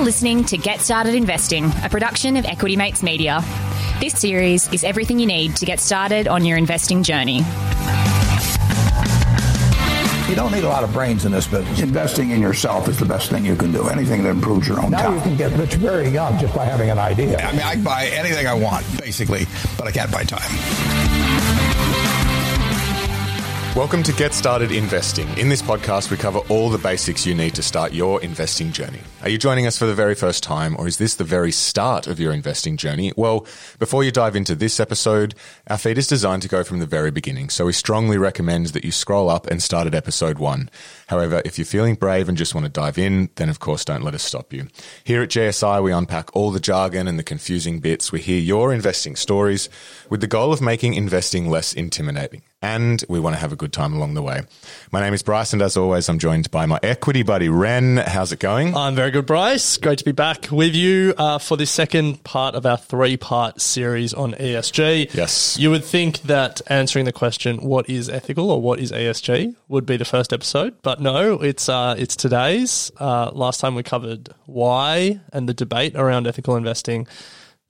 You're listening to Get Started Investing, a production of Equity Mates Media. This series is everything you need to get started on your investing journey. You don't need a lot of brains in this business. Investing in yourself is the best thing you can do. Anything that improves your own Now time. you can get rich very young just by having an idea. I mean, I can buy anything I want, basically, but I can't buy time. Welcome to Get Started Investing. In this podcast, we cover all the basics you need to start your investing journey. Are you joining us for the very first time, or is this the very start of your investing journey? Well, before you dive into this episode, our feed is designed to go from the very beginning, so we strongly recommend that you scroll up and start at episode one. However, if you're feeling brave and just want to dive in, then of course don't let us stop you. Here at GSI, we unpack all the jargon and the confusing bits. We hear your investing stories with the goal of making investing less intimidating and we want to have a good time along the way. My name is Bryce, and as always, I'm joined by my equity buddy, Ren. How's it going? I'm very good, Bryce. Great to be back with you uh, for the second part of our three part series on ESG. Yes. You would think that answering the question, what is ethical or what is ESG, would be the first episode, but no, it's, uh, it's today's. Uh, last time we covered why and the debate around ethical investing.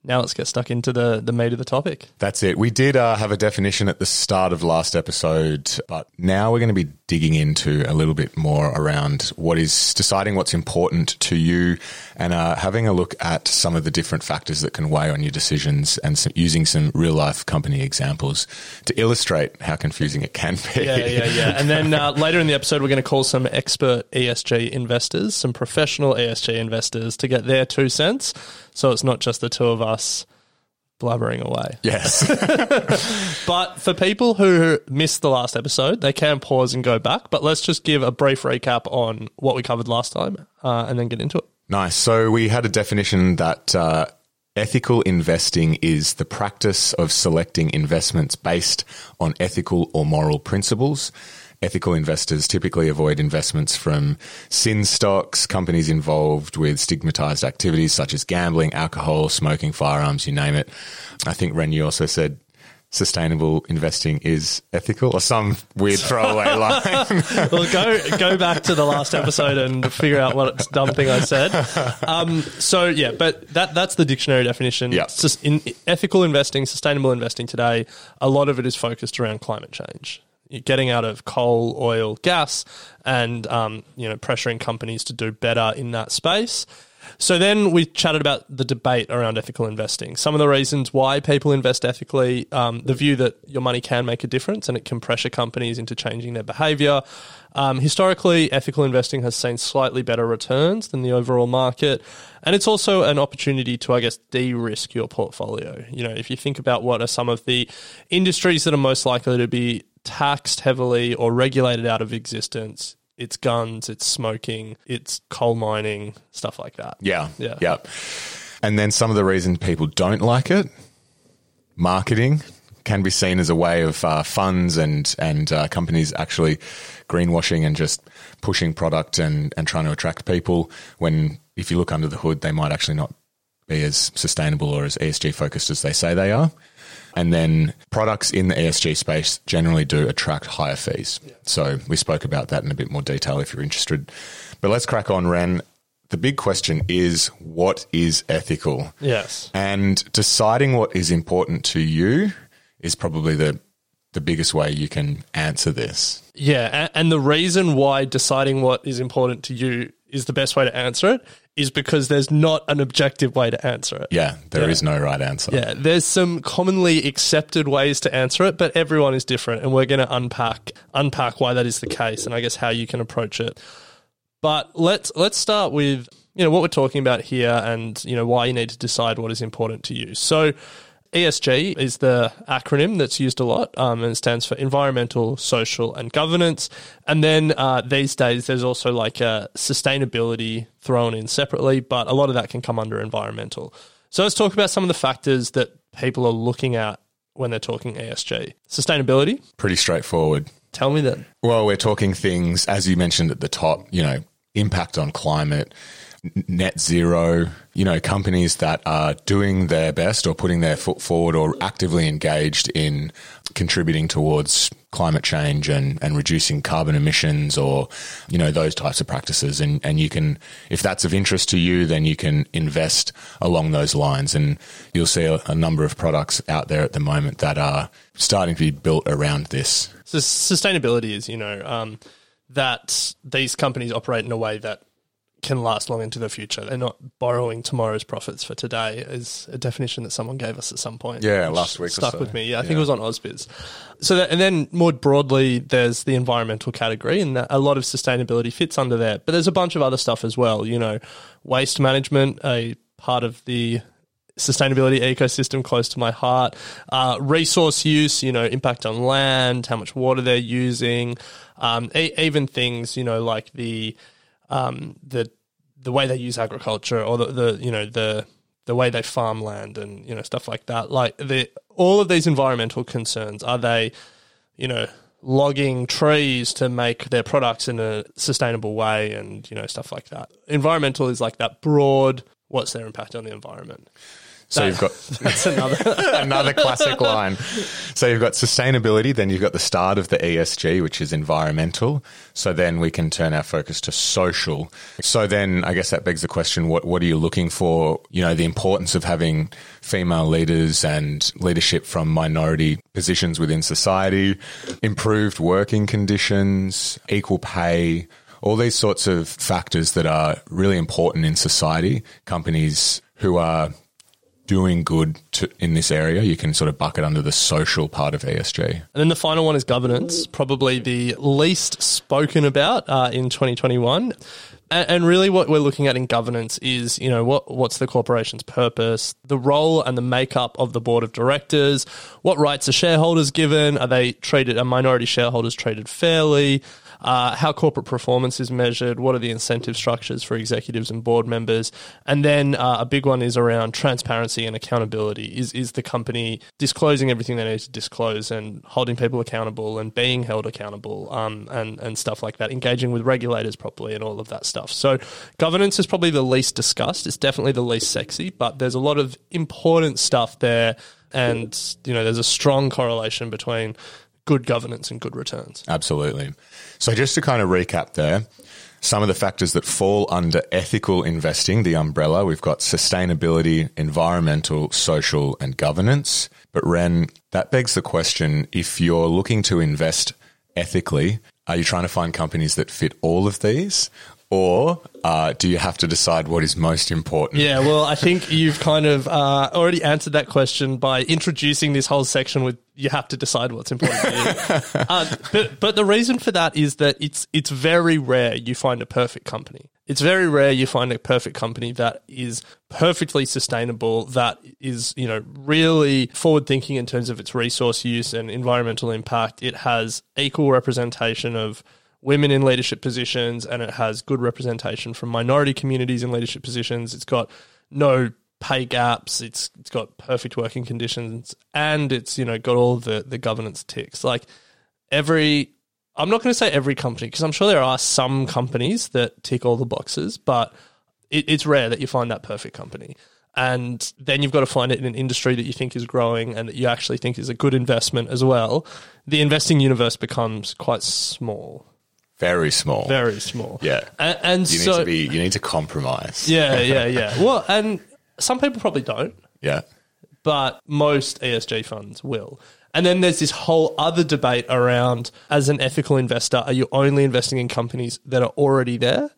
Now let's get stuck into the, the meat of the topic. That's it. We did uh, have a definition at the start of last episode, but now we're going to be digging into a little bit more around what is deciding what's important to you and uh, having a look at some of the different factors that can weigh on your decisions and some, using some real life company examples to illustrate how confusing it can be. Yeah, yeah, yeah. And then uh, later in the episode, we're going to call some expert ESG investors, some professional ESG investors to get their two cents. So it's not just the two of us blabbering away. Yes. But for people who missed the last episode, they can pause and go back. But let's just give a brief recap on what we covered last time uh, and then get into it. Nice. So we had a definition that uh, ethical investing is the practice of selecting investments based on ethical or moral principles. Ethical investors typically avoid investments from sin stocks, companies involved with stigmatized activities such as gambling, alcohol, smoking, firearms, you name it. I think Ren, you also said sustainable investing is ethical or some weird throwaway line. well, go go back to the last episode and figure out what dumb thing I said. Um, so yeah, but that that's the dictionary definition. Yeah. Just in ethical investing, sustainable investing today, a lot of it is focused around climate change. Getting out of coal, oil, gas, and um, you know pressuring companies to do better in that space. So then we chatted about the debate around ethical investing. Some of the reasons why people invest ethically, um, the view that your money can make a difference and it can pressure companies into changing their behavior. Um, historically, ethical investing has seen slightly better returns than the overall market. And it's also an opportunity to, I guess, de risk your portfolio. You know, if you think about what are some of the industries that are most likely to be taxed heavily or regulated out of existence, it's guns, it's smoking, it's coal mining, stuff like that. Yeah. Yeah. Yeah. And then some of the reasons people don't like it, marketing can be seen as a way of uh, funds and and uh, companies actually greenwashing and just pushing product and and trying to attract people. When if you look under the hood, they might actually not be as sustainable or as ESG focused as they say they are. And then products in the ESG space generally do attract higher fees. So we spoke about that in a bit more detail if you're interested. But let's crack on, Ren. The big question is what is ethical? Yes. And deciding what is important to you is probably the the biggest way you can answer this. Yeah, and the reason why deciding what is important to you is the best way to answer it is because there's not an objective way to answer it. Yeah, there is Yeah. no right answer. Yeah, there's some commonly accepted ways to answer it, but everyone is different, and we're going to unpack unpack why that is the case, and I guess how you can approach it. But let's let's start with you know, what we're talking about here and, you know, why you need to decide what is important to you. So, ESG is the acronym that's used a lot um, and stands for environmental, social, and governance. And then uh, these days, there's also like a sustainability thrown in separately, but a lot of that can come under environmental. So let's talk about some of the factors that people are looking at when they're talking ESG. Sustainability. Pretty straightforward. Tell me that. Well, we're talking things, as you mentioned at the top, you know, impact on climate, net zero, you know, companies that are doing their best or putting their foot forward or actively engaged in contributing towards climate change and, and reducing carbon emissions or, you know, those types of practices. And, and you can, if that's of interest to you, then you can invest along those lines. And you'll see a, a number of products out there at the moment that are starting to be built around this. So sustainability is, you know, um, that these companies operate in a way that can last long into the future. They're not borrowing tomorrow's profits for today is a definition that someone gave us at some point. Yeah, last week stuck so. with me. Yeah, I think Yeah. it was on Ausbiz. So that, and then more broadly, there's the environmental category, and that a lot of sustainability fits under there. But there's a bunch of other stuff as well. You know, waste management, a part of the sustainability ecosystem close to my heart. Uh, resource use, you know, impact on land, how much water they're using, um, e- even things, you know, like the um, the the way they use agriculture or the, the you know the the way they farm land and you know stuff like that. Like the all of these environmental concerns are they, you know, logging trees to make their products in a sustainable way and you know stuff like that. Environmental is like that broad. What's their impact on the environment? So you've got That's another. another classic line. So you've got sustainability, then you've got the start of the ESG, which is environmental. So then we can turn our focus to social. So then I guess that begs the question, what, what are you looking for? You know, the importance of having female leaders and leadership from minority positions within society, improved working conditions, equal pay, all these sorts of factors that are really important in society. Companies who are doing good to, in this area, you can sort of bucket under the social part of ESG. And then the final one is governance, probably the least spoken about uh, in 2021. And, and really, what we're looking at in governance is, you know, what what's the corporation's purpose, the role and the makeup of the board of directors, what rights are shareholders given, are they treated, are minority shareholders treated fairly? Uh, how corporate performance is measured, what are the incentive structures for executives and board members, and then uh, a big one is around transparency and accountability. Is is the company disclosing everything they need to disclose and holding people accountable and being held accountable, um, and and stuff like that, engaging with regulators properly and all of that stuff. So governance is probably the least discussed. It's definitely the least sexy, but there's a lot of important stuff there, and you know there's a strong correlation between good governance and good returns. Absolutely. So, just to kind of recap there, some of the factors that fall under ethical investing, the umbrella, we've got sustainability, environmental, social, and governance. But, Ren, that begs the question if you're looking to invest ethically, are you trying to find companies that fit all of these? Or uh, do you have to decide what is most important? Yeah, well, I think you've kind of uh, already answered that question by introducing this whole section with you have to decide what's important to you. uh, but but the reason for that is that it's it's very rare you find a perfect company. It's very rare you find a perfect company that is perfectly sustainable, that is you know really forward thinking in terms of its resource use and environmental impact. It has equal representation of women in leadership positions and it has good representation from minority communities in leadership positions. It's got no pay gaps. It's it's got perfect working conditions and it's you know got all the the governance ticks. Like every I'm not going to say every company because I'm sure there are some companies that tick all the boxes, but it, it's rare that you find that perfect company. And then you've got to find it in an industry that you think is growing and that you actually think is a good investment as well. The investing universe becomes quite small, Very small. very small. Yeah. and, and You need so to be. You need to compromise. yeah, yeah, yeah. Well, and some people probably don't, Yeah. but most ESG funds will. And then there's this whole other debate around as an ethical investor, are you only investing in companies that are already there?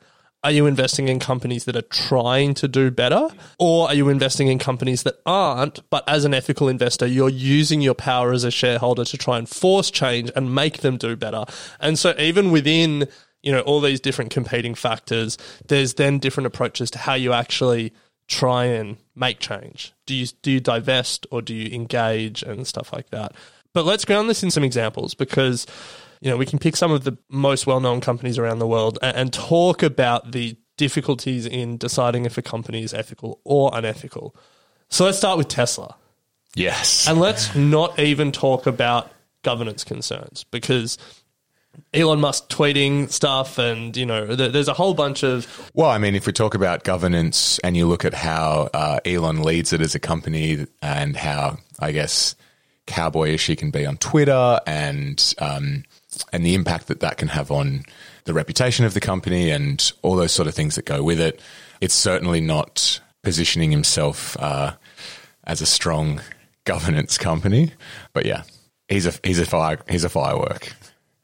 Are you investing in companies that are trying to do better? Or are you investing in companies that aren't, but as an ethical investor, you're using your power as a shareholder to try and force change and make them do better? And so even within you know, all these different competing factors, there's then different approaches to how you actually try and make change. Do you do you divest or do you engage and stuff like that? But let's ground this in some examples because you know we can pick some of the most well-known companies around the world and, and talk about the difficulties in deciding if a company is ethical or unethical. So let's start with Tesla. Yes. And let's not even talk about governance concerns because Elon Musk tweeting stuff, and you know, th- there's a whole bunch of. Well, I mean, if we talk about governance and you look at how uh, Elon leads it as a company and how, I guess, cowboyish he can be on Twitter and um, and the impact that that can have on the reputation of the company and all those sort of things that go with it, it's certainly not positioning himself uh, as a strong governance company. But yeah, he's a he's a fire he's a firework.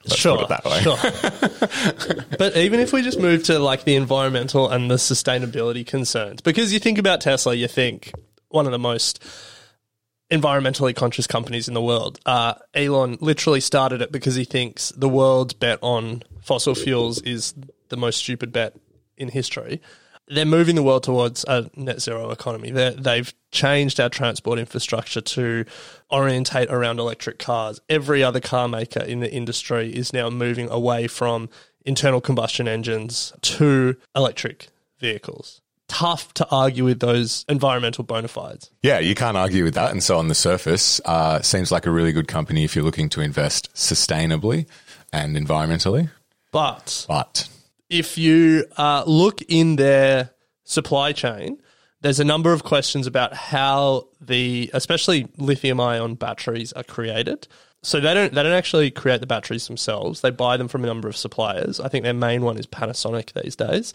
Let's sure, put it that way. sure. but even if we just move to like the environmental and the sustainability concerns, because you think about Tesla, you think one of the most environmentally conscious companies in the world. Uh, Elon literally started it because he thinks the world's bet on fossil fuels is the most stupid bet in history. They're moving the world towards a net zero economy. they they've changed our transport infrastructure to orientate around electric cars. Every other car maker in the industry is now moving away from internal combustion engines to electric vehicles tough to argue with those environmental bona fides. Yeah, you can't argue with that. And so on the surface, uh, seems like a really good company if you're looking to invest sustainably and environmentally. But But if you uh, look in their supply chain, there's a number of questions about how the, especially lithium ion batteries, are created. So they don't they don't actually create the batteries themselves. They buy them from a number of suppliers. I think their main one is Panasonic these days.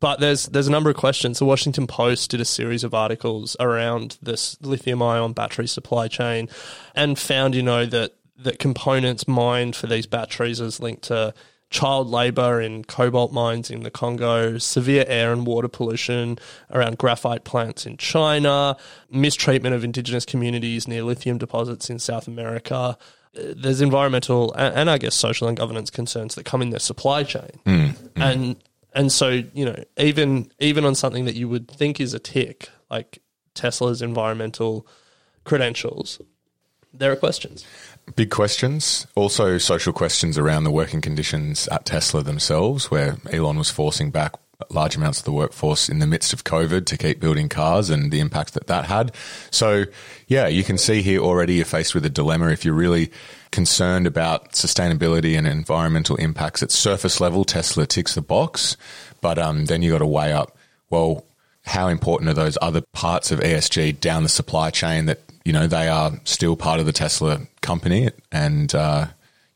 But there's there's a number of questions. The Washington Post did a series of articles around this lithium ion battery supply chain and found, you know, that that components mined for these batteries is linked to child labour in cobalt mines in the Congo, severe air and water pollution around graphite plants in China, mistreatment of indigenous communities near lithium deposits in South America. There's environmental and, and I guess social and governance concerns that come in their supply chain. Mm, And and so, you know, even even on something that you would think is a tick, like Tesla's environmental credentials, there are questions. Big questions. Also, social questions around the working conditions at Tesla themselves, where Elon was forcing back large amounts of the workforce in the midst of COVID to keep building cars and the impact that that had. So, yeah, you can see here already you're faced with a dilemma if you're really concerned about sustainability and environmental impacts at surface level. Tesla ticks the box, but um, then you got to weigh up. Well, how important are those other parts of ESG down the supply chain that you know they are still part of the Tesla company, and uh,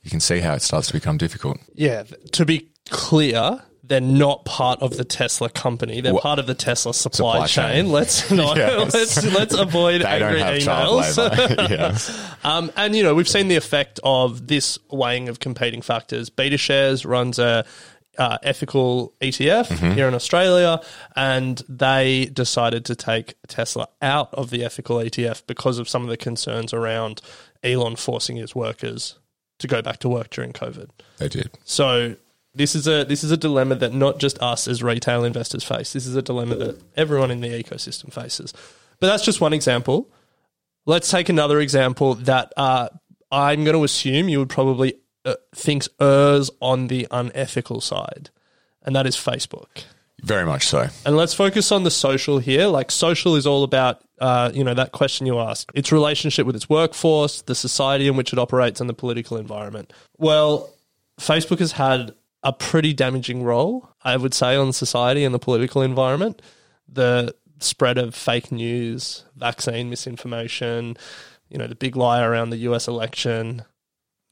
you can see how it starts to become difficult. Yeah, to be clear, they're not part of the Tesla company. They're part of the Tesla supply, Supply chain. chain. Let's not Yes. let's let's avoid angry emails. yes. Um, and you know we've seen the effect of this weighing of competing factors. BetaShares runs a uh, ethical ETF Mm-hmm. here in Australia, and they decided to take Tesla out of the ethical ETF because of some of the concerns around Elon forcing his workers to go back to work during COVID. They did. So this is a this is a dilemma that not just us as retail investors face. This is a dilemma that everyone in the ecosystem faces. But that's just one example. Let's take another example that uh, I'm going to assume you would probably uh, thinks errs on the unethical side, and that is Facebook. Very much so. And let's focus on the social here. Like social is all about, uh, you know, that question you ask, its relationship with its workforce, the society in which it operates, and the political environment. Well, Facebook has had a pretty damaging role, I would say, on society and the political environment. The spread of fake news, vaccine misinformation, you know, the big lie around the US election.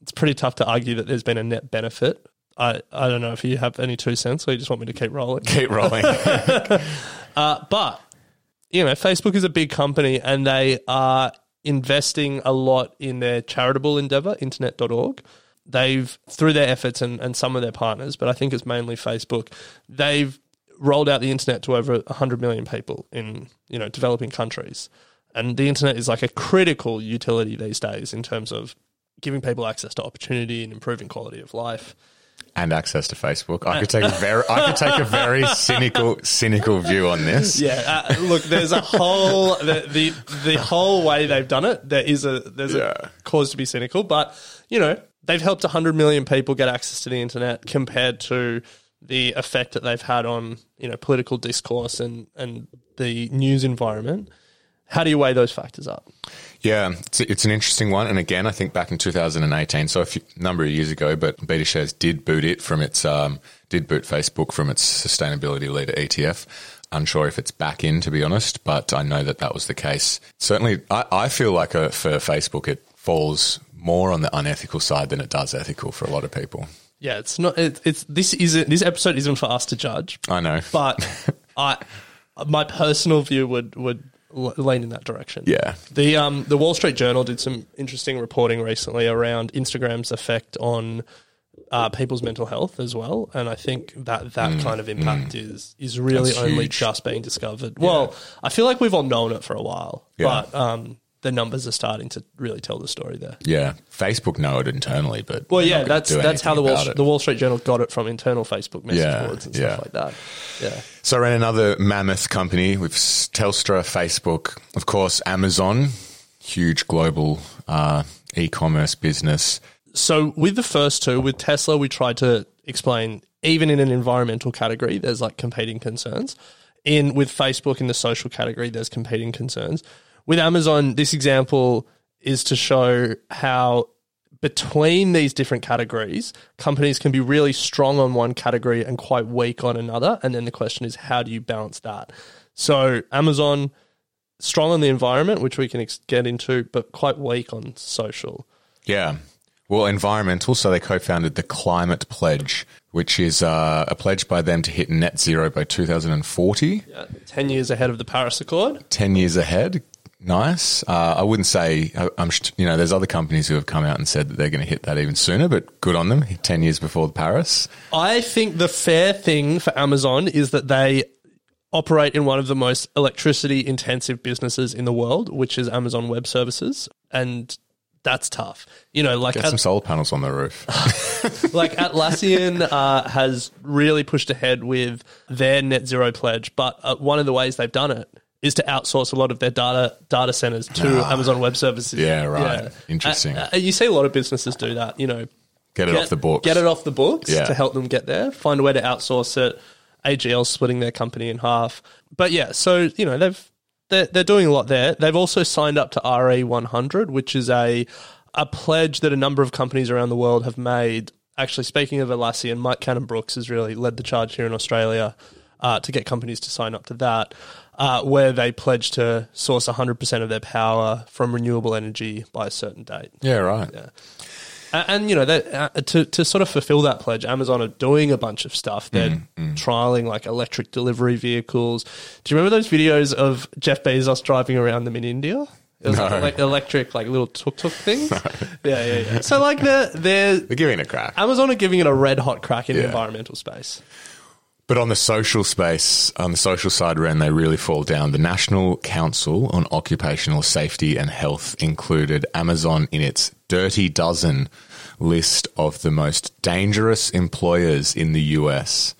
It's pretty tough to argue that there's been a net benefit. I, I don't know if you have any two cents or you just want me to keep rolling. Keep rolling. Uh, but you know, Facebook is a big company and they are investing a lot in their charitable endeavor, internet.org. They've, through their efforts and, and some of their partners, but I think it's mainly Facebook, they've rolled out the internet to over 100 million people in, you know, developing countries. And the internet is like a critical utility these days in terms of giving people access to opportunity and improving quality of life. and access to Facebook. I could take a very, I could take a very cynical, cynical view on this. Yeah, uh, look, there's a whole the, the the whole way they've done it. There is a there's Yeah. a cause to be cynical, but you know they've helped 100 million people get access to the internet compared to the effect that they've had on you know political discourse and and the news environment. How do you weigh those factors up? Yeah, it's, it's an interesting one. And again, I think back in 2018, so a few, number of years ago, but BetaShares did boot it from its, um, did boot Facebook from its sustainability leader ETF. Unsure if it's back in, to be honest, but I know that that was the case. Certainly, I, I feel like uh for Facebook, it falls more on the unethical side than it does ethical for a lot of people. Yeah, it's not. It, it's this isn't this episode isn't for us to judge, I know. but I my personal view would would lean in that direction. Yeah. The um the Wall Street Journal did some interesting reporting recently around Instagram's effect on uh, people's mental health as well, and I think that that kind of impact is is really Mm, That's only huge. just being discovered. Well, I feel like we've all known it for a while, Yeah. but um the numbers are starting to really tell the story there. yeah. Facebook know it internally, but Well, yeah, that's that's how the Wall, the Wall Street Journal got it from internal Facebook message Yeah, boards and yeah. stuff like that. Yeah. So, I ran another mammoth company with Telstra, Facebook, of course, Amazon, huge global uh, e-commerce business. So with the first two, with Tesla, we tried to explain even in an environmental category, there's like competing concerns. In with Facebook in the social category, there's competing concerns. With Amazon, this example is to show how between these different categories, companies can be really strong on one category and quite weak on another. And then the question is, how do you balance that? So Amazon strong on the environment, which we can ex- get into, but quite weak on social. Yeah. Well, environmental. So they co-founded the Climate Pledge, which is uh, a pledge by them to hit net zero by 2040, Uh, 10 years ahead of the Paris Accord. 10 years ahead. Nice. Uh, I wouldn't say I- I'm. You know, there's other companies who have come out and said that they're going to hit that even sooner, but good on them. 10 years before Paris. I think the fair thing for Amazon is that they operate in one of the most electricity intensive businesses in the world, which is Amazon Web Services. And that's tough. You know, like Get at, some solar panels on the roof. like Atlassian uh, has really pushed ahead with their net zero pledge, but uh, one of the ways they've done it is to outsource a lot of their data data centers to Amazon Web Services. Ah. Yeah, right. Interesting. Uh, uh, you see a lot of businesses do that. You know, Get it off the books. Get it off the books Yeah. to help them get there. Find a way to outsource it. AGL splitting their company in half. But yeah, so you know they've they're, they're doing a lot there. They've also signed up to RE100, which is a a pledge that a number of companies around the world have made. Actually, speaking of Atlassian, Mike Cannon-Brookes has really led the charge here in Australia uh, to get companies to sign up to that, uh, where they pledge to source 100% of their power from renewable energy by a certain date. yeah, right. A- And, you know that uh, to to sort of fulfill that pledge, Amazon are doing a bunch of stuff. They're trialing like electric delivery vehicles. Do you remember those videos of Jeff Bezos driving around them in India? It was No. like, electric, like little tuk tuk things. Yeah, yeah, yeah. So like they're they're They're giving it a crack. Amazon are giving it a red hot crack in the environmental space. But on the social space, on the social side, Ren, they really fall down. The National Council on Occupational Safety and Health included Amazon in its dirty dozen list of the most dangerous employers in the US.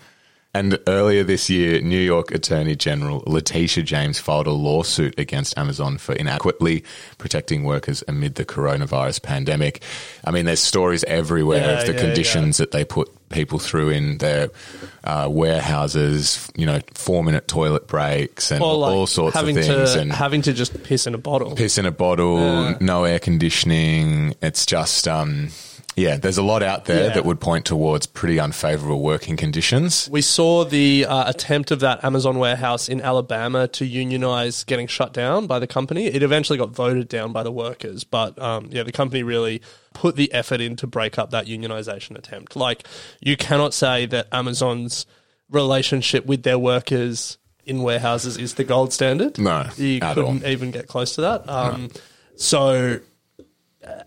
And earlier this year, New York Attorney General Letitia James filed a lawsuit against Amazon for inadequately protecting workers amid the coronavirus pandemic. I mean, there's stories everywhere Yeah, of the yeah, conditions that they put people through in their uh, warehouses, you know, four minute toilet breaks and like all sorts of things. to and having to just piss in a bottle. piss in a bottle, no air conditioning. It's just, um, yeah, there's a lot out there Yeah. that would point towards pretty unfavorable working conditions. We saw the uh, attempt of that Amazon warehouse in Alabama to unionize getting shut down by the company. It eventually got voted down by the workers, but um, yeah, the company really put the effort in to break up that unionization attempt. Like, you cannot say that Amazon's relationship with their workers in warehouses is the gold standard. No, you couldn't all. even get close to that. Um, So uh,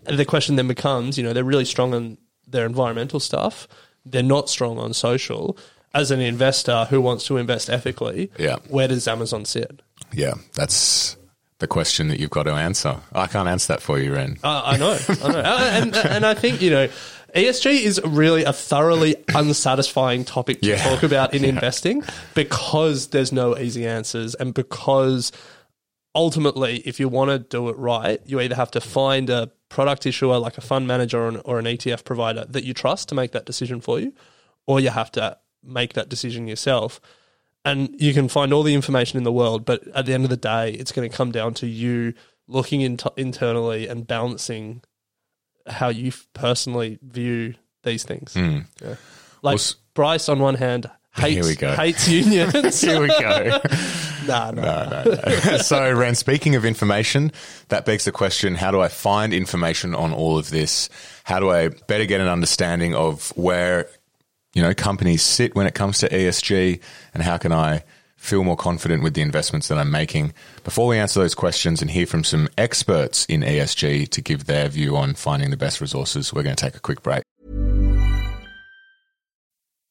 the question then becomes, you know, they're really strong on their environmental stuff. They're not strong on social. As an investor who wants to invest ethically, Yeah. where does Amazon sit? Yeah, that's the question that you've got to answer. I can't answer that for you, Ren. Uh, I know, I know, Uh, and, and I think you know, ESG is really a thoroughly unsatisfying topic to Yeah. talk about in Yeah. investing because there's no easy answers and because ultimately, if you want to do it right, you either have to find a product issuer like a fund manager or an, or an ETF provider that you trust to make that decision for you, or you have to make that decision yourself. And you can find all the information in the world, but at the end of the day, it's going to come down to you looking in internally and balancing how you f- personally view these things. Hmm. Yeah. Like Well, Bryce, on one hand, hates, Here we go. hates unions. Here we go. nah, nah. No, no, no. so, Ren, speaking of information, that begs the question how do I find information on all of this? How do I better get an understanding of where, you know, companies sit when it comes to ESG and how can I feel more confident with the investments that I'm making? Before we answer those questions and hear from some experts in ESG to give their view on finding the best resources, we're going to take a quick break.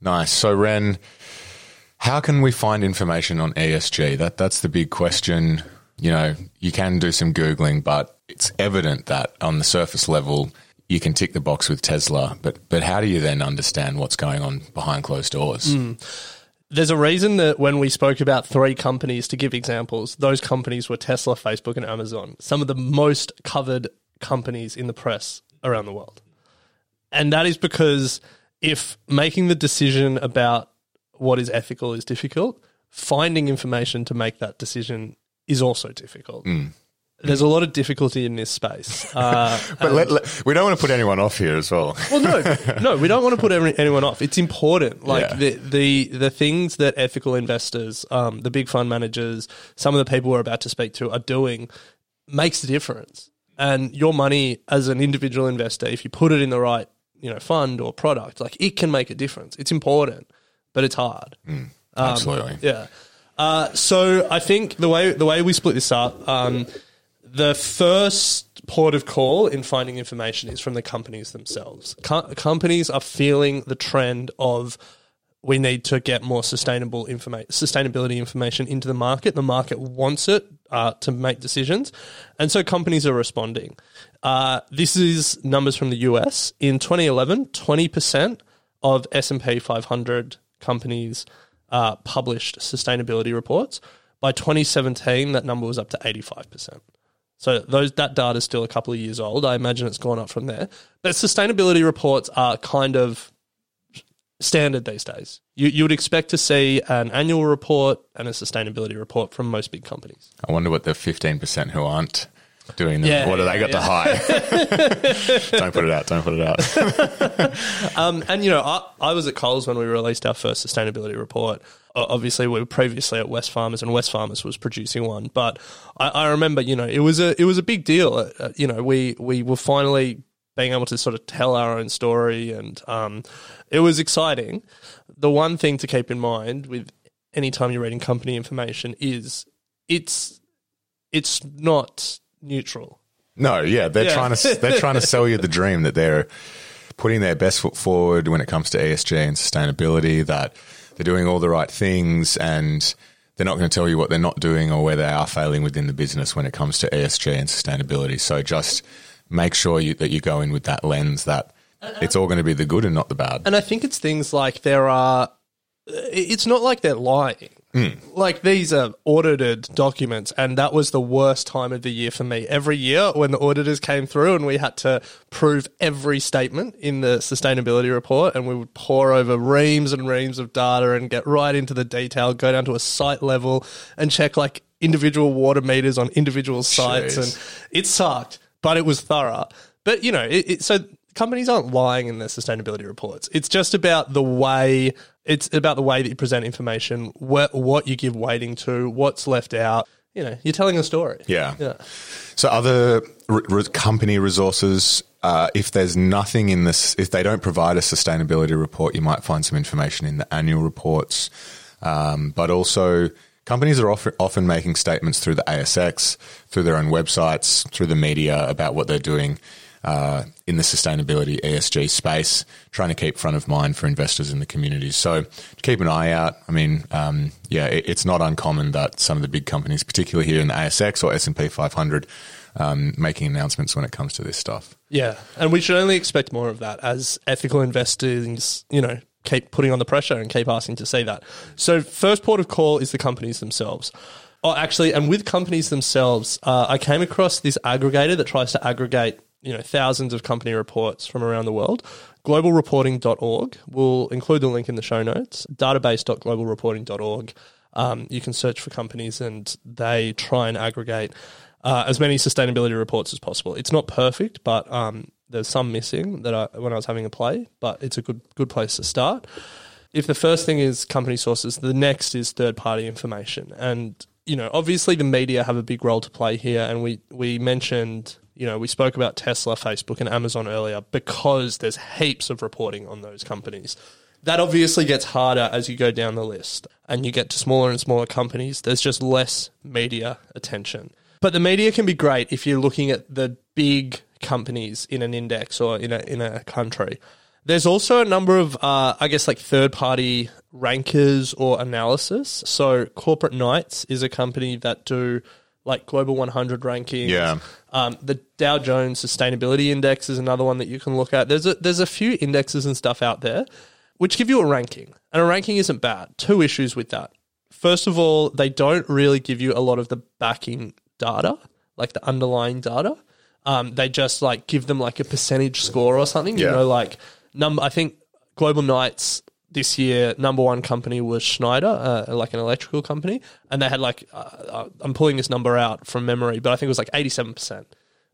Nice. So, Ren, how can we find information on ESG? That that's the big question. You know, you can do some googling, but it's evident that on the surface level, you can tick the box with Tesla. But but how do you then understand what's going on behind closed doors? Hmm. There's a reason that when we spoke about three companies, to give examples, those companies were Tesla, Facebook, and Amazon, some of the most covered companies in the press around the world. And that is because if making the decision about what is ethical is difficult, finding information to make that decision is also difficult. There's a lot of difficulty in this space. Uh, But let, let- we don't want to put anyone off here as well. well, no, no, we don't want to put every, anyone off. It's important. Like Yeah. the, the the things that ethical investors, um, the big fund managers, some of the people we're about to speak to are doing makes a difference. And your money as an individual investor, if you put it in the right, you know, fund or product, like it can make a difference. It's important, but it's hard. Um, Absolutely. Yeah. Uh, so I think the way the way we split this up, um, the first port of call in finding information is from the companies themselves. Co- companies are feeling the trend of we need to get more sustainable informa- sustainability information into the market. The market wants it uh, to make decisions, and so companies are responding. Uh, this is numbers from the US in 2011. Twenty percent of S and P 500 companies uh, published sustainability reports. By 2017, that number was up to 85 percent. So those that data is still a couple of years old. I imagine it's gone up from there. But sustainability reports are kind of standard these days. You you would expect to see an annual report and a sustainability report from most big companies. I wonder what the 15% who aren't doing them, Yeah, what do they yeah, got to hide? don't put it out. Don't put it out. Um, and you know, I, I was at Coles when we released our first sustainability report. Obviously, we were previously at Wesfarmers, and Wesfarmers was producing one. But I, I remember, you know, it was a it was a big deal. Uh, you know, we we were finally being able to sort of tell our own story, and um, it was exciting. The one thing to keep in mind with any time you're reading company information is it's it's not neutral. No, yeah, they're Yeah. trying to they're trying to sell you the dream that they're putting their best foot forward when it comes to ESG and sustainability. That they're doing all the right things, and they're not going to tell you what they're not doing or where they are failing within the business when it comes to ESG and sustainability. So just make sure you, that you go in with that lens that uh-uh. it's all going to be the good and not the bad. And I think it's things like there are. It's not like they're lying. Hmm. Like these are audited documents, and that was the worst time of the year for me. Every year when the auditors came through and we had to prove every statement in the sustainability report, and we would pour over reams and reams of data and get right into the detail, go down to a site level and check like individual water meters on individual sites, Jeez. and it sucked, but it was thorough. But you know, it, it, so companies aren't lying in their sustainability reports. It's just about the way. It's about the way that you present information, what what you give weighting to, what's left out. You know, you're telling a story. Yeah. Yeah. So other re- company resources, uh, if there's nothing in this, if they don't provide a sustainability report, you might find some information in the annual reports. Um, but also, companies are often, making statements through the ASX, through their own websites, through the media about what they're doing uh, in the sustainability ESG space, trying to keep front of mind for investors in the community. So keep an eye out. I mean, um, yeah, it, it's not uncommon that some of the big companies, particularly here in the ASX or S and P 500, um, making announcements when it comes to this stuff. Yeah, and we should only expect more of that as ethical investors, you know, keep putting on the pressure and keep asking to see that. So, first port of call is the companies themselves. Oh, actually, and with companies themselves, uh, I came across this aggregator that tries to aggregate, you know, thousands of company reports from around the world. Globalreporting.org. We'll include the link in the show notes. Database.globalreporting.org. Um, you can search for companies, and they try and aggregate uh, as many sustainability reports as possible. It's not perfect, but um, there's some missing that I, when I was having a play, but it's a good good place to start. If the first thing is company sources, the next is third party information, and you know obviously the media have a big role to play here, and we we mentioned. You know, we spoke about Tesla, Facebook, and Amazon earlier because there's heaps of reporting on those companies. That obviously gets harder as you go down the list and you get to smaller and smaller companies. There's just less media attention. But the media can be great if you're looking at the big companies in an index or in a in a country. There's also a number of, uh, I guess, like third party rankers or analysis. So, Corporate Knights is a company that do like Global 100 rankings. Yeah. Um, the Dow Jones Sustainability Index is another one that you can look at. There's a, there's a few indexes and stuff out there which give you a ranking, and a ranking isn't bad. Two issues with that. First of all, they don't really give you a lot of the backing data, like the underlying data. Um, they just like give them like a percentage score or something. You know, like number. I think Global Knights this year number one company was Schneider, uh, like an electrical company, and they had like uh, uh, I'm pulling this number out from memory, but I think it was like 87 percent.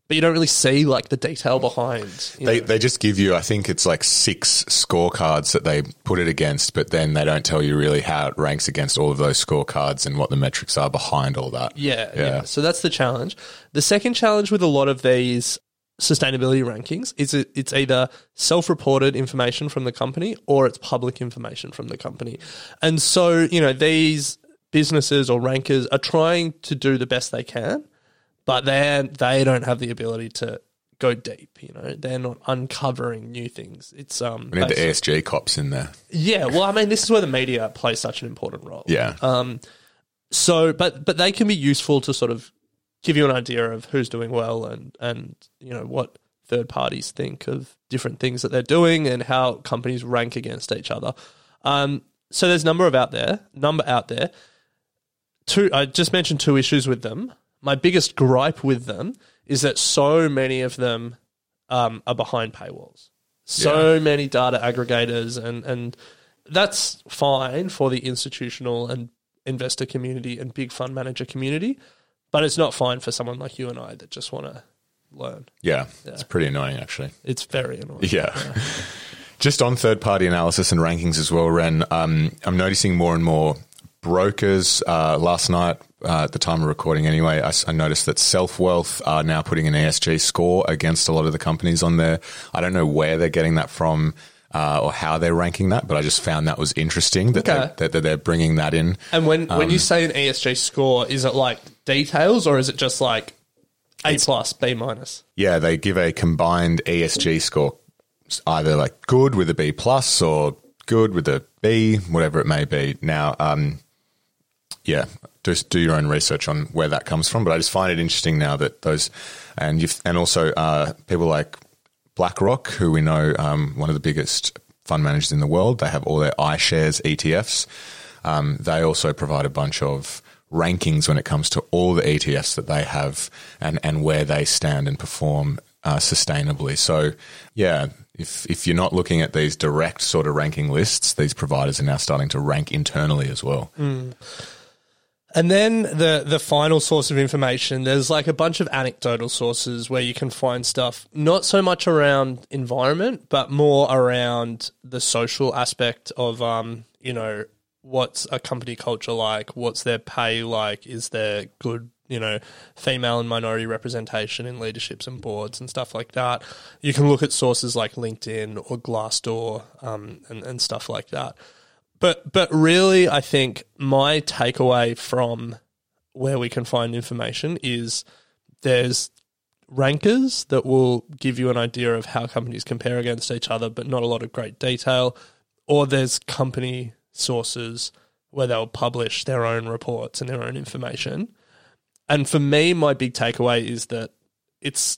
But you don't really see like the detail behind. They, know. they just give you, I think it's like six scorecards that they put it against, but then they don't tell you really how it ranks against all of those scorecards and what the metrics are behind all that. Yeah, yeah, Yeah. So that's the challenge. The second challenge with a lot of these sustainability rankings is it, it's either self-reported information from the company or it's public information from the company. And so, you know, these businesses or rankers are trying to do the best they can, but they they don't have the ability to go deep, you know. They're not uncovering new things. It's um We need the ASG cops in there. Yeah, well, I mean, this is where the media plays such an important role. Yeah. Um, so, but but they can be useful to sort of give you an idea of who's doing well and and you know what third parties think of different things that they're doing and how companies rank against each other. Um, so there's number of out there, number out there. Two, I just mentioned two issues with them. My biggest gripe with them is that so many of them um, are behind paywalls. So many data aggregators, and and that's fine for the institutional and investor community and big fund manager community, but it's not fine for someone like you and I that just want to learn. Yeah. It's pretty annoying, actually. It's very annoying. Yeah. Just on third party analysis and rankings as well, Ren, um, I'm noticing more and more brokers. Uh, last night, uh, at the time of recording anyway, I noticed that SelfWealth are now putting an ESG score against a lot of the companies on there. I don't know where they're getting that from. Uh, or how they're ranking that, but I just found that was interesting that, Okay. they, that, that they're bringing that in. And when when Um, you say an ESG score, is it like details or is it just like A plus, B minus? Yeah, they give a combined ESG score, either like good with a B plus or good with a B, whatever it may be. Now, um, yeah, just do your own research on where that comes from. But I just find it interesting now that those, and you and also uh, people like BlackRock, who we know um, one of the biggest fund managers in the world, they have all their iShares ETFs. um, they also provide a bunch of rankings when it comes to all the ETFs that they have and, and where they stand and perform uh, sustainably. So, yeah, if if you're not looking at these direct sort of ranking lists, these providers are now starting to rank internally as well. Mm. And then the the final source of information, there's like a bunch of anecdotal sources where you can find stuff not so much around environment, but more around the social aspect of um, you know, what's a company culture like, what's their pay like, is there good you know, female and minority representation in leaderships and boards and stuff like that. You can look at sources like LinkedIn or Glassdoor um, and, and stuff like that. But but really, I think my takeaway from where we can find information is there's rankers that will give you an idea of how companies compare against each other, but not a lot of great detail. Or there's company sources where they'll publish their own reports and their own information. And for me, my big takeaway is that it's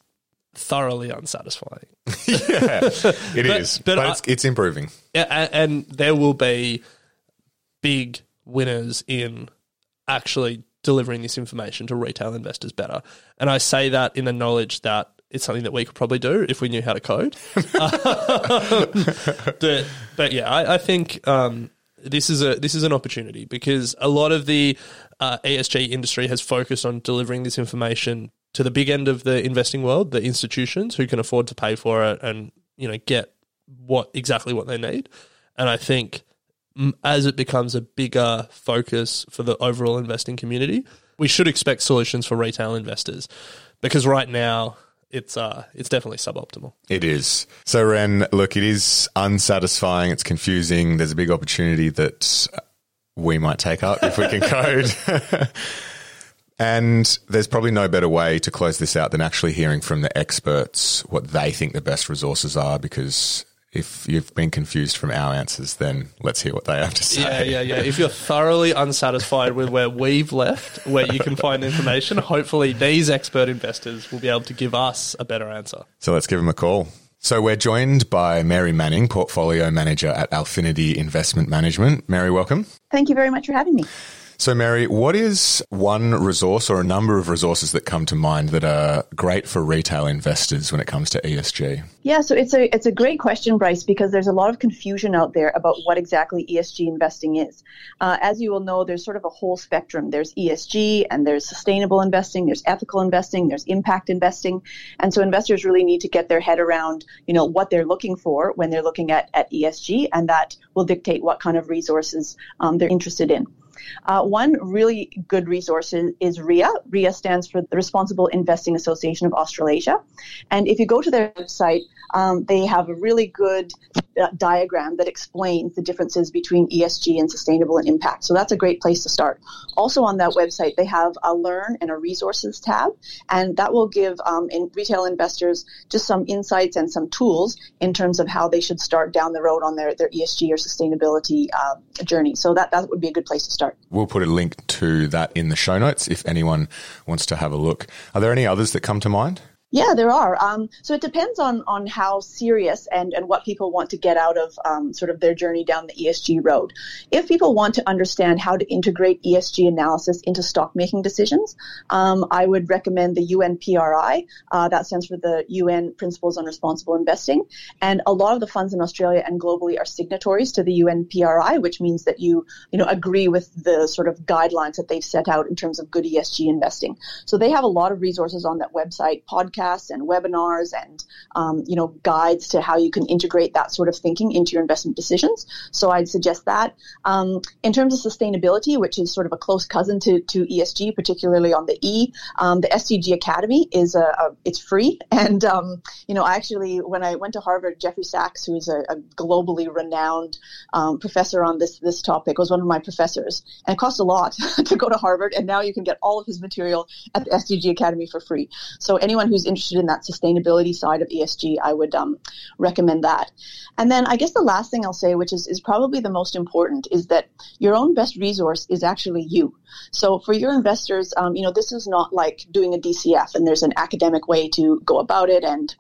thoroughly unsatisfying. yeah, it but, is, but, but it's, it's, improving. And, there will be big winners in actually delivering this information to retail investors better. And I say that in the knowledge that it's something that we could probably do if we knew how to code. but, but, yeah, I, I think um, this is a this is an opportunity because a lot of the uh, ESG industry has focused on delivering this information to the big end of the investing world, the institutions who can afford to pay for it and you know get what exactly what they need. And I think as it becomes a bigger focus for the overall investing community, we should expect solutions for retail investors because right now it's uh it's definitely suboptimal. It is. So Ren, look, it is unsatisfying, it's confusing. There's a big opportunity that we might take up if we can code. and there's probably no better way to close this out than actually hearing from the experts what they think the best resources are because if you've been confused from our answers, then let's hear what they have to say. Yeah, yeah, yeah. If you're thoroughly unsatisfied with where we've left, where you can find information, hopefully these expert investors will be able to give us a better answer. So let's give them a call. So we're joined by Mary Manning, Portfolio Manager at Alphinity Investment Management. Mary, welcome. Thank you very much for having me. So, Mary, what is one resource or a number of resources that come to mind that are great for retail investors when it comes to ESG? Yeah, so it's a it's a great question, Bryce, because there's a lot of confusion out there about what exactly ESG investing is. Uh, as you will know, there's sort of a whole spectrum. There's ESG, and there's sustainable investing, there's ethical investing, there's impact investing, and so investors really need to get their head around, you know, what they're looking for when they're looking at at ESG, and that will dictate what kind of resources um, they're interested in. Uh, one really good resource is, is, RIA. RIA stands for the Responsible Investing Association of Australasia. And if you go to their website, um, they have a really good diagram that explains the differences between ESG and sustainable and impact. So that's a great place to start. Also on that website, they have a learn and a resources tab, and that will give um, in retail investors just some insights and some tools in terms of how they should start down the road on their, their ESG or sustainability uh, journey. So that, that would be a good place to start. We'll put a link to that in the show notes if anyone wants to have a look. Are there any others that come to mind? Yeah, there are. Um, so it depends on on how serious and and what people want to get out of um, sort of their journey down the ESG road. If people want to understand how to integrate ESG analysis into stock making decisions, um, I would recommend the UNPRI. Uh, that stands for the UN Principles on Responsible Investing, and a lot of the funds in Australia and globally are signatories to the UNPRI, which means that you you know agree with the sort of guidelines that they've set out in terms of good ESG investing. So they have a lot of resources on that website, podcasts podcasts and webinars and um, you know guides to how you can integrate that sort of thinking into your investment decisions. So I'd suggest that. Um, in terms of sustainability, which is sort of a close cousin to, to ESG, particularly on the E, um, the SDG Academy is a, a it's free, and um, you know I actually when I went to Harvard, Jeffrey Sachs, who is a, a globally renowned um, professor on this this topic, was one of my professors, and it cost a lot to go to Harvard, and now you can get all of his material at the SDG Academy for free. So anyone who's interested in that sustainability side of ESG, I would um, recommend that. And then I guess the last thing I'll say, which is, is probably the most important, is that your own best resource is actually you. So for your investors, um, you know, this is not like doing a DCF and there's an academic way to go about it and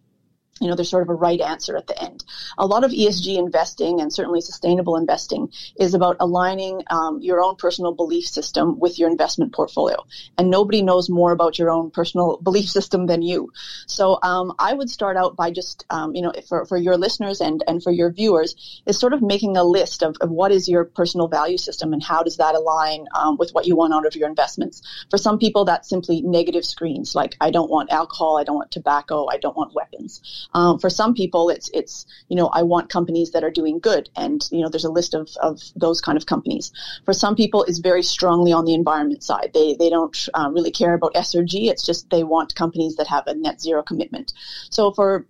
you know, there's sort of a right answer at the end. A lot of ESG investing and certainly sustainable investing is about aligning um, your own personal belief system with your investment portfolio. And nobody knows more about your own personal belief system than you. So um, I would start out by just, um, you know, for, for your listeners and, and for your viewers, is sort of making a list of, of what is your personal value system and how does that align um, with what you want out of your investments. For some people, that's simply negative screens, like I don't want alcohol, I don't want tobacco, I don't want weapons. Um, for some people, it's it's you know I want companies that are doing good, and you know there's a list of, of those kind of companies. For some people, it's very strongly on the environment side. They they don't uh, really care about S or G. It's just they want companies that have a net zero commitment. So for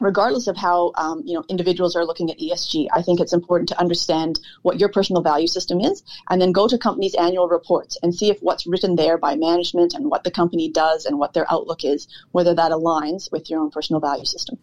regardless of how um, you know individuals are looking at ESG, I think it's important to understand what your personal value system is, and then go to companies' annual reports and see if what's written there by management and what the company does and what their outlook is, whether that aligns with your own personal value system.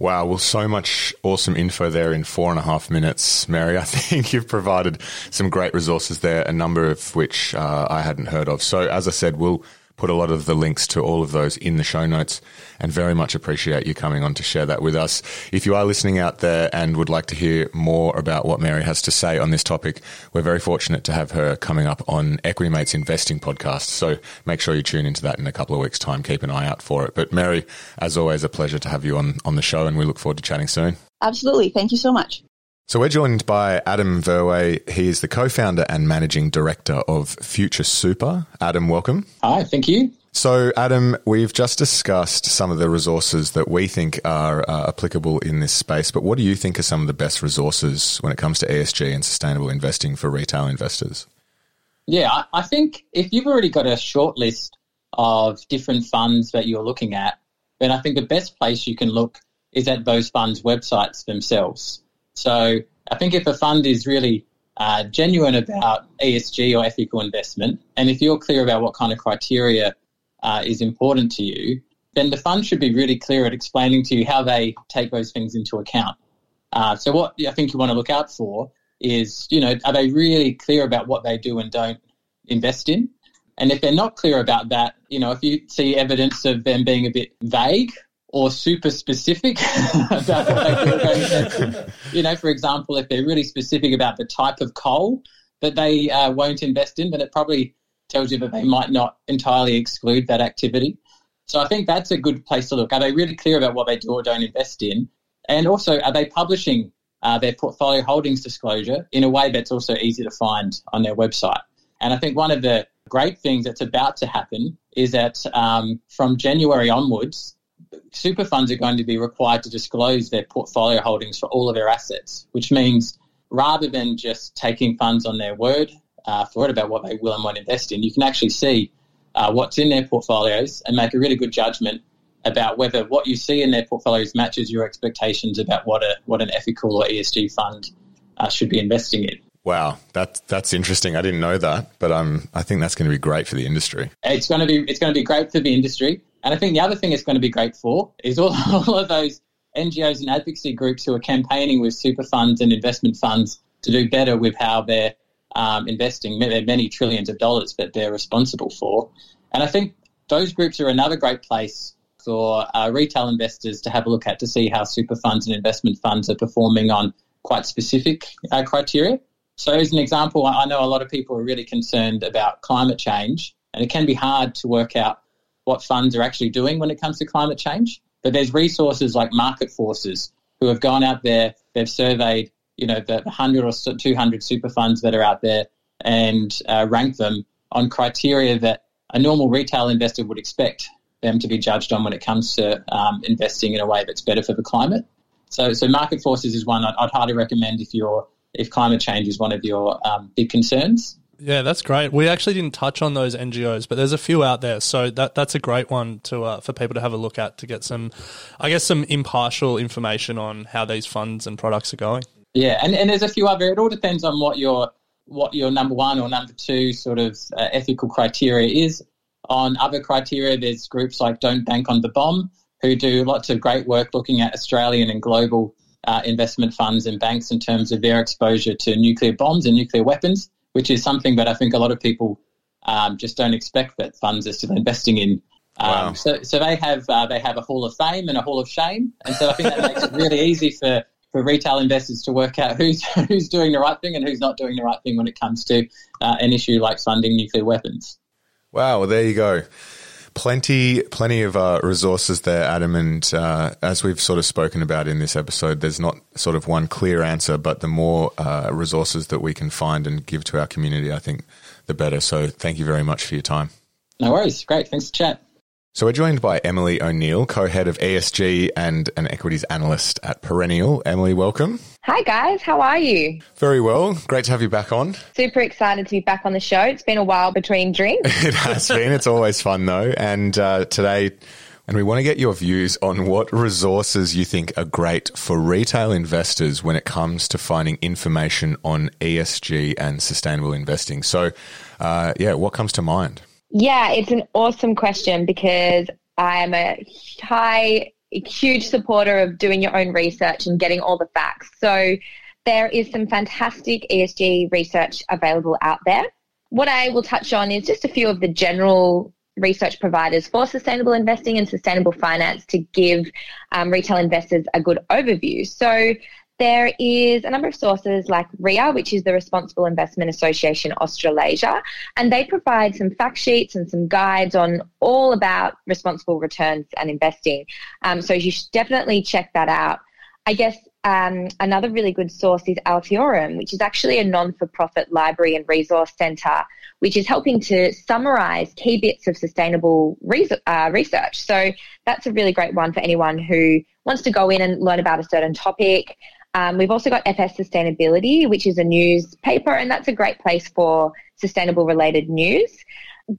Wow, well, so much awesome info there in four and a half minutes, Mary. I think you've provided some great resources there, a number of which uh, I hadn't heard of. So, as I said, we'll put a lot of the links to all of those in the show notes and very much appreciate you coming on to share that with us. If you are listening out there and would like to hear more about what Mary has to say on this topic, we're very fortunate to have her coming up on Equity Mates Investing podcast. So make sure you tune into that in a couple of weeks' time. Keep an eye out for it. But Mary, as always, a pleasure to have you on, on the show and we look forward to chatting soon. Absolutely. Thank you so much. So we're joined by Adam Verwey. He is the co-founder and managing director of Future Super. Adam, welcome. Hi, thank you. So, Adam, we've just discussed some of the resources that we think are uh, applicable in this space, but what do you think are some of the best resources when it comes to ESG and sustainable investing for retail investors? Yeah, I think if you've already got a short list of different funds that you're looking at, then I think the best place you can look is at those funds' websites themselves. So I think if a fund is really uh, genuine about ESG or ethical investment, and if you're clear about what kind of criteria uh, is important to you, then the fund should be really clear at explaining to you how they take those things into account. Uh, so what I think you want to look out for is, you know, are they really clear about what they do and don't invest in? And if they're not clear about that, you know, if you see evidence of them being a bit vague or super specific about what they you know, for example, if they're really specific about the type of coal that they uh, won't invest in, then it probably tells you that they might not entirely exclude that activity. So I think that's a good place to look. Are they really clear about what they do or don't invest in? And also, are they publishing uh, their portfolio holdings disclosure in a way that's also easy to find on their website? And I think one of the great things that's about to happen is that um, from January onwards, super funds are going to be required to disclose their portfolio holdings for all of their assets, which means rather than just taking funds on their word uh, for it about what they will and won't invest in, you can actually see uh, what's in their portfolios and make a really good judgment about whether what you see in their portfolios matches your expectations about what a what an ethical or ESG fund uh, should be investing in. Wow, that's that's interesting. I didn't know that, but um, I think that's going to be great for the industry. It's going to be it's going to be great for the industry. And I think the other thing it's going to be great for is all, all of those NGOs and advocacy groups who are campaigning with super funds and investment funds to do better with how they're um, investing many trillions of dollars that they're responsible for. And I think those groups are another great place for uh, retail investors to have a look at to see how super funds and investment funds are performing on quite specific uh, criteria. So, as an example, I know a lot of people are really concerned about climate change, and it can be hard to work out what funds are actually doing when it comes to climate change. But there's resources like Market Forces who have gone out there, they've surveyed, you know, the 100 or 200 super funds that are out there and uh, ranked them on criteria that a normal retail investor would expect them to be judged on when it comes to um, investing in a way that's better for the climate. So, so Market Forces is one I'd, I'd highly recommend if you're if climate change is one of your um, big concerns. Yeah, that's great. We actually didn't touch on those NGOs, but there's a few out there, so that that's a great one to uh, for people to have a look at to get some, I guess, some impartial information on how these funds and products are going. Yeah, and, and there's a few other. It all depends on what your what your number one or number two sort of uh, ethical criteria is. On other criteria, there's groups like Don't Bank on the Bomb, who do lots of great work looking at Australian and global uh, investment funds and banks in terms of their exposure to nuclear bombs and nuclear weapons which is something that I think a lot of people um, just don't expect that funds are still investing in Um, Wow. So, so they have uh, they have a hall of fame and a hall of shame, and so I think that makes it really easy for, for retail investors to work out who's who's doing the right thing and who's not doing the right thing when it comes to uh, an issue like funding nuclear weapons. Wow, well, there you go. Plenty, plenty of uh, resources there, Adam. And uh, as we've sort of spoken about in this episode, there's not sort of one clear answer, but the more uh, resources that we can find and give to our community, I think the better. So thank you very much for your time. No worries. Great. Thanks for chat. So we're joined by Emily O'Neill, co-head of ESG and an equities analyst at Perennial. Emily, welcome. Hi guys, how are you? Very well. Great to have you back on. Super excited to be back on the show. It's been a while between drinks. It has been. It's always fun though. And uh, today, and we want to get your views on what resources you think are great for retail investors when it comes to finding information on ESG and sustainable investing. So, uh, yeah, what comes to mind? Yeah, it's an awesome question because I'm a high, huge supporter of doing your own research and getting all the facts. So there is some fantastic ESG research available out there. What I will touch on is just a few of the general research providers for sustainable investing and sustainable finance to give um, retail investors a good overview. So there is a number of sources like RIA, which is the Responsible Investment Association Australasia, and they provide some fact sheets and some guides on all about responsible returns and investing. Um, so you should definitely check that out. I guess um, another really good source is Altiorem, which is actually a non-for-profit library and resource centre, which is helping to summarise key bits of sustainable uh, research. So that's a really great one for anyone who wants to go in and learn about a certain topic. Um, we've also got FS Sustainability, which is a newspaper, and that's a great place for sustainable related news.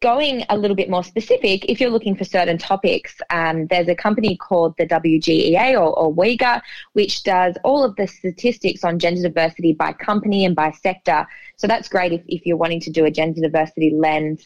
Going a little bit more specific, if you're looking for certain topics, um, there's a company called the WGEA or, or which does all of the statistics on gender diversity by company and by sector. So that's great if, if you're wanting to do a gender diversity lens.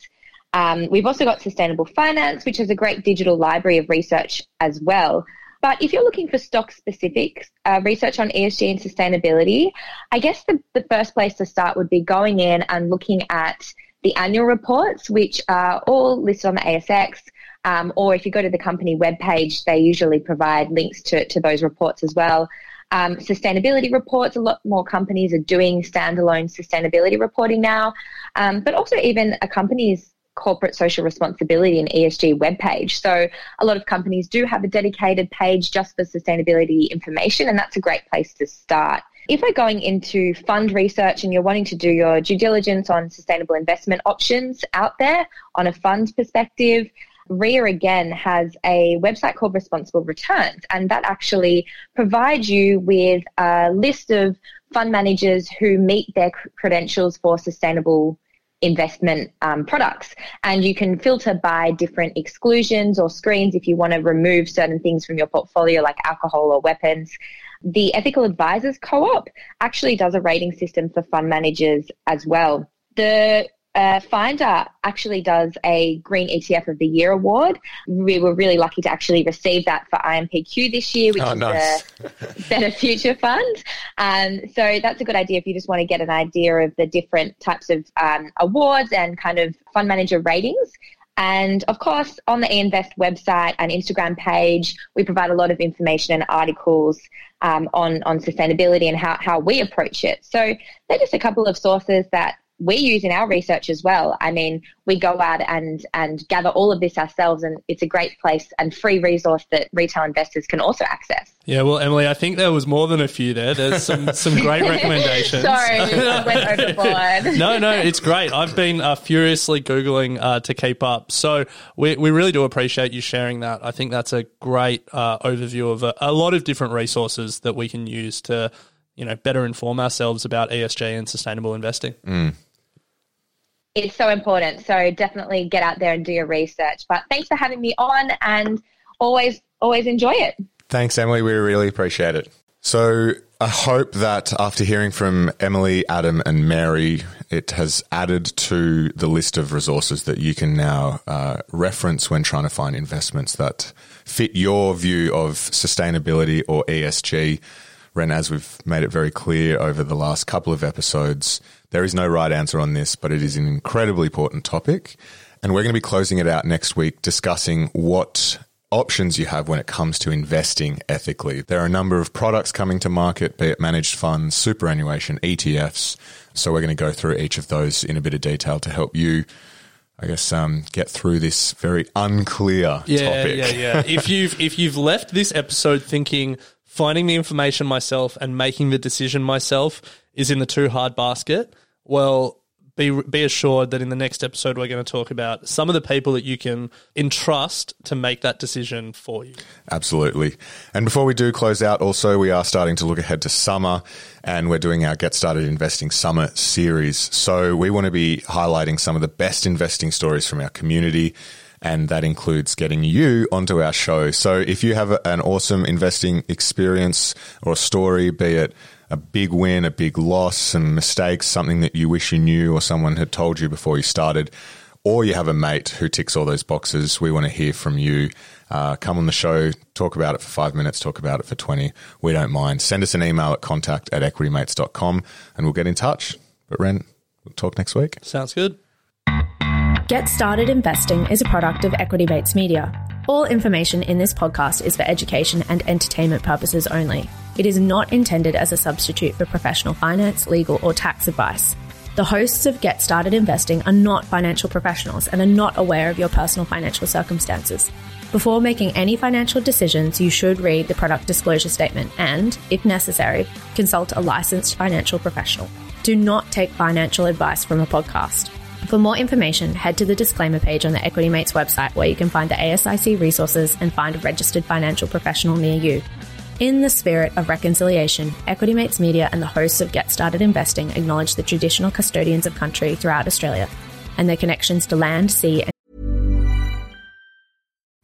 Um, we've also got Sustainable Finance, which has a great digital library of research as well. But if you're looking for stock specific uh, research on ESG and sustainability, I guess the, the first place to start would be going in and looking at the annual reports, which are all listed on the ASX. Um, or if you go to the company webpage, they usually provide links to, to those reports as well. Um, sustainability reports, a lot more companies are doing standalone sustainability reporting now, um, but also even a company's corporate social responsibility and ESG webpage. So a lot of companies do have a dedicated page just for sustainability information, and that's a great place to start. If we're going into fund research and you're wanting to do your due diligence on sustainable investment options out there on a fund perspective, RIA again has a website called Responsible Returns, and that actually provides you with a list of fund managers who meet their credentials for sustainable investment um, products. And you can filter by different exclusions or screens if you want to remove certain things from your portfolio, like alcohol or weapons. The Ethical Advisors Co op actually does a rating system for fund managers as well. The uh, Finder actually does a Green ETF of the Year award. We were really lucky to actually receive that for IMPQ this year, which Oh, is nice. the Better Future Fund. Um, so that's a good idea if you just want to get an idea of the different types of um, awards and kind of fund manager ratings. And of course, on the eInvest website and Instagram page, we provide a lot of information and articles um, on, on sustainability and how, how we approach it. So they're just a couple of sources that we use in our research as well. I mean, we go out and, and gather all of this ourselves, and it's a great place and free resource that retail investors can also access. Yeah, well, Emily, I think there was more than a few there. There's some, some great recommendations. Sorry, I went overboard. no, no, it's great. I've been uh, furiously Googling uh, to keep up. So we, we really do appreciate you sharing that. I think that's a great uh, overview of a, a lot of different resources that we can use to, you know, better inform ourselves about ESG and sustainable investing. It's so important. So definitely get out there and do your research. But thanks for having me on and always, always enjoy it. Thanks, Emily. We really appreciate it. So I hope that after hearing from Emily, Adam, and Mary, it has added to the list of resources that you can now uh, reference when trying to find investments that fit your view of sustainability or ESG. Ren, as we've made it very clear over the last couple of episodes, there is no right answer on this, but it is an incredibly important topic. And we're going to be closing it out next week discussing what options you have when it comes to investing ethically. There are a number of products coming to market, be it managed funds, superannuation, ETFs. So we're going to go through each of those in a bit of detail to help you. I guess um, get through this very unclear yeah, topic. Yeah, yeah, If you've if you've left this episode thinking finding the information myself and making the decision myself is in the too hard basket, well, be be assured that in the next episode we're going to talk about some of the people that you can entrust to make that decision for you. Absolutely. And before we do close out, also we are starting to look ahead to summer, and we're doing our Get Started Investing Summer series. So we want to be highlighting some of the best investing stories from our community. And that includes getting you onto our show. So if you have an awesome investing experience or story, be it a big win, a big loss, some mistakes, something that you wish you knew or someone had told you before you started, or you have a mate who ticks all those boxes, we want to hear from you. Uh, come on the show, talk about it for five minutes, talk about it for 20. We don't mind. Send us an email at contact at equitymates.com and we'll get in touch. But Ren, we'll talk next week. Sounds good. Get Started Investing is a product of Equity Mates Media. All information in this podcast is for education and entertainment purposes only. It is not intended as a substitute for professional finance, legal, or tax advice. The hosts of Get Started Investing are not financial professionals and are not aware of your personal financial circumstances. Before making any financial decisions, you should read the product disclosure statement and, if necessary, consult a licensed financial professional. Do not take financial advice from a podcast. For more information, head to the disclaimer page on the Equity Mates website where you can find the ASIC resources and find a registered financial professional near you. In the spirit of reconciliation, Equity Mates Media and the hosts of Get Started Investing acknowledge the traditional custodians of country throughout Australia and their connections to land, sea, and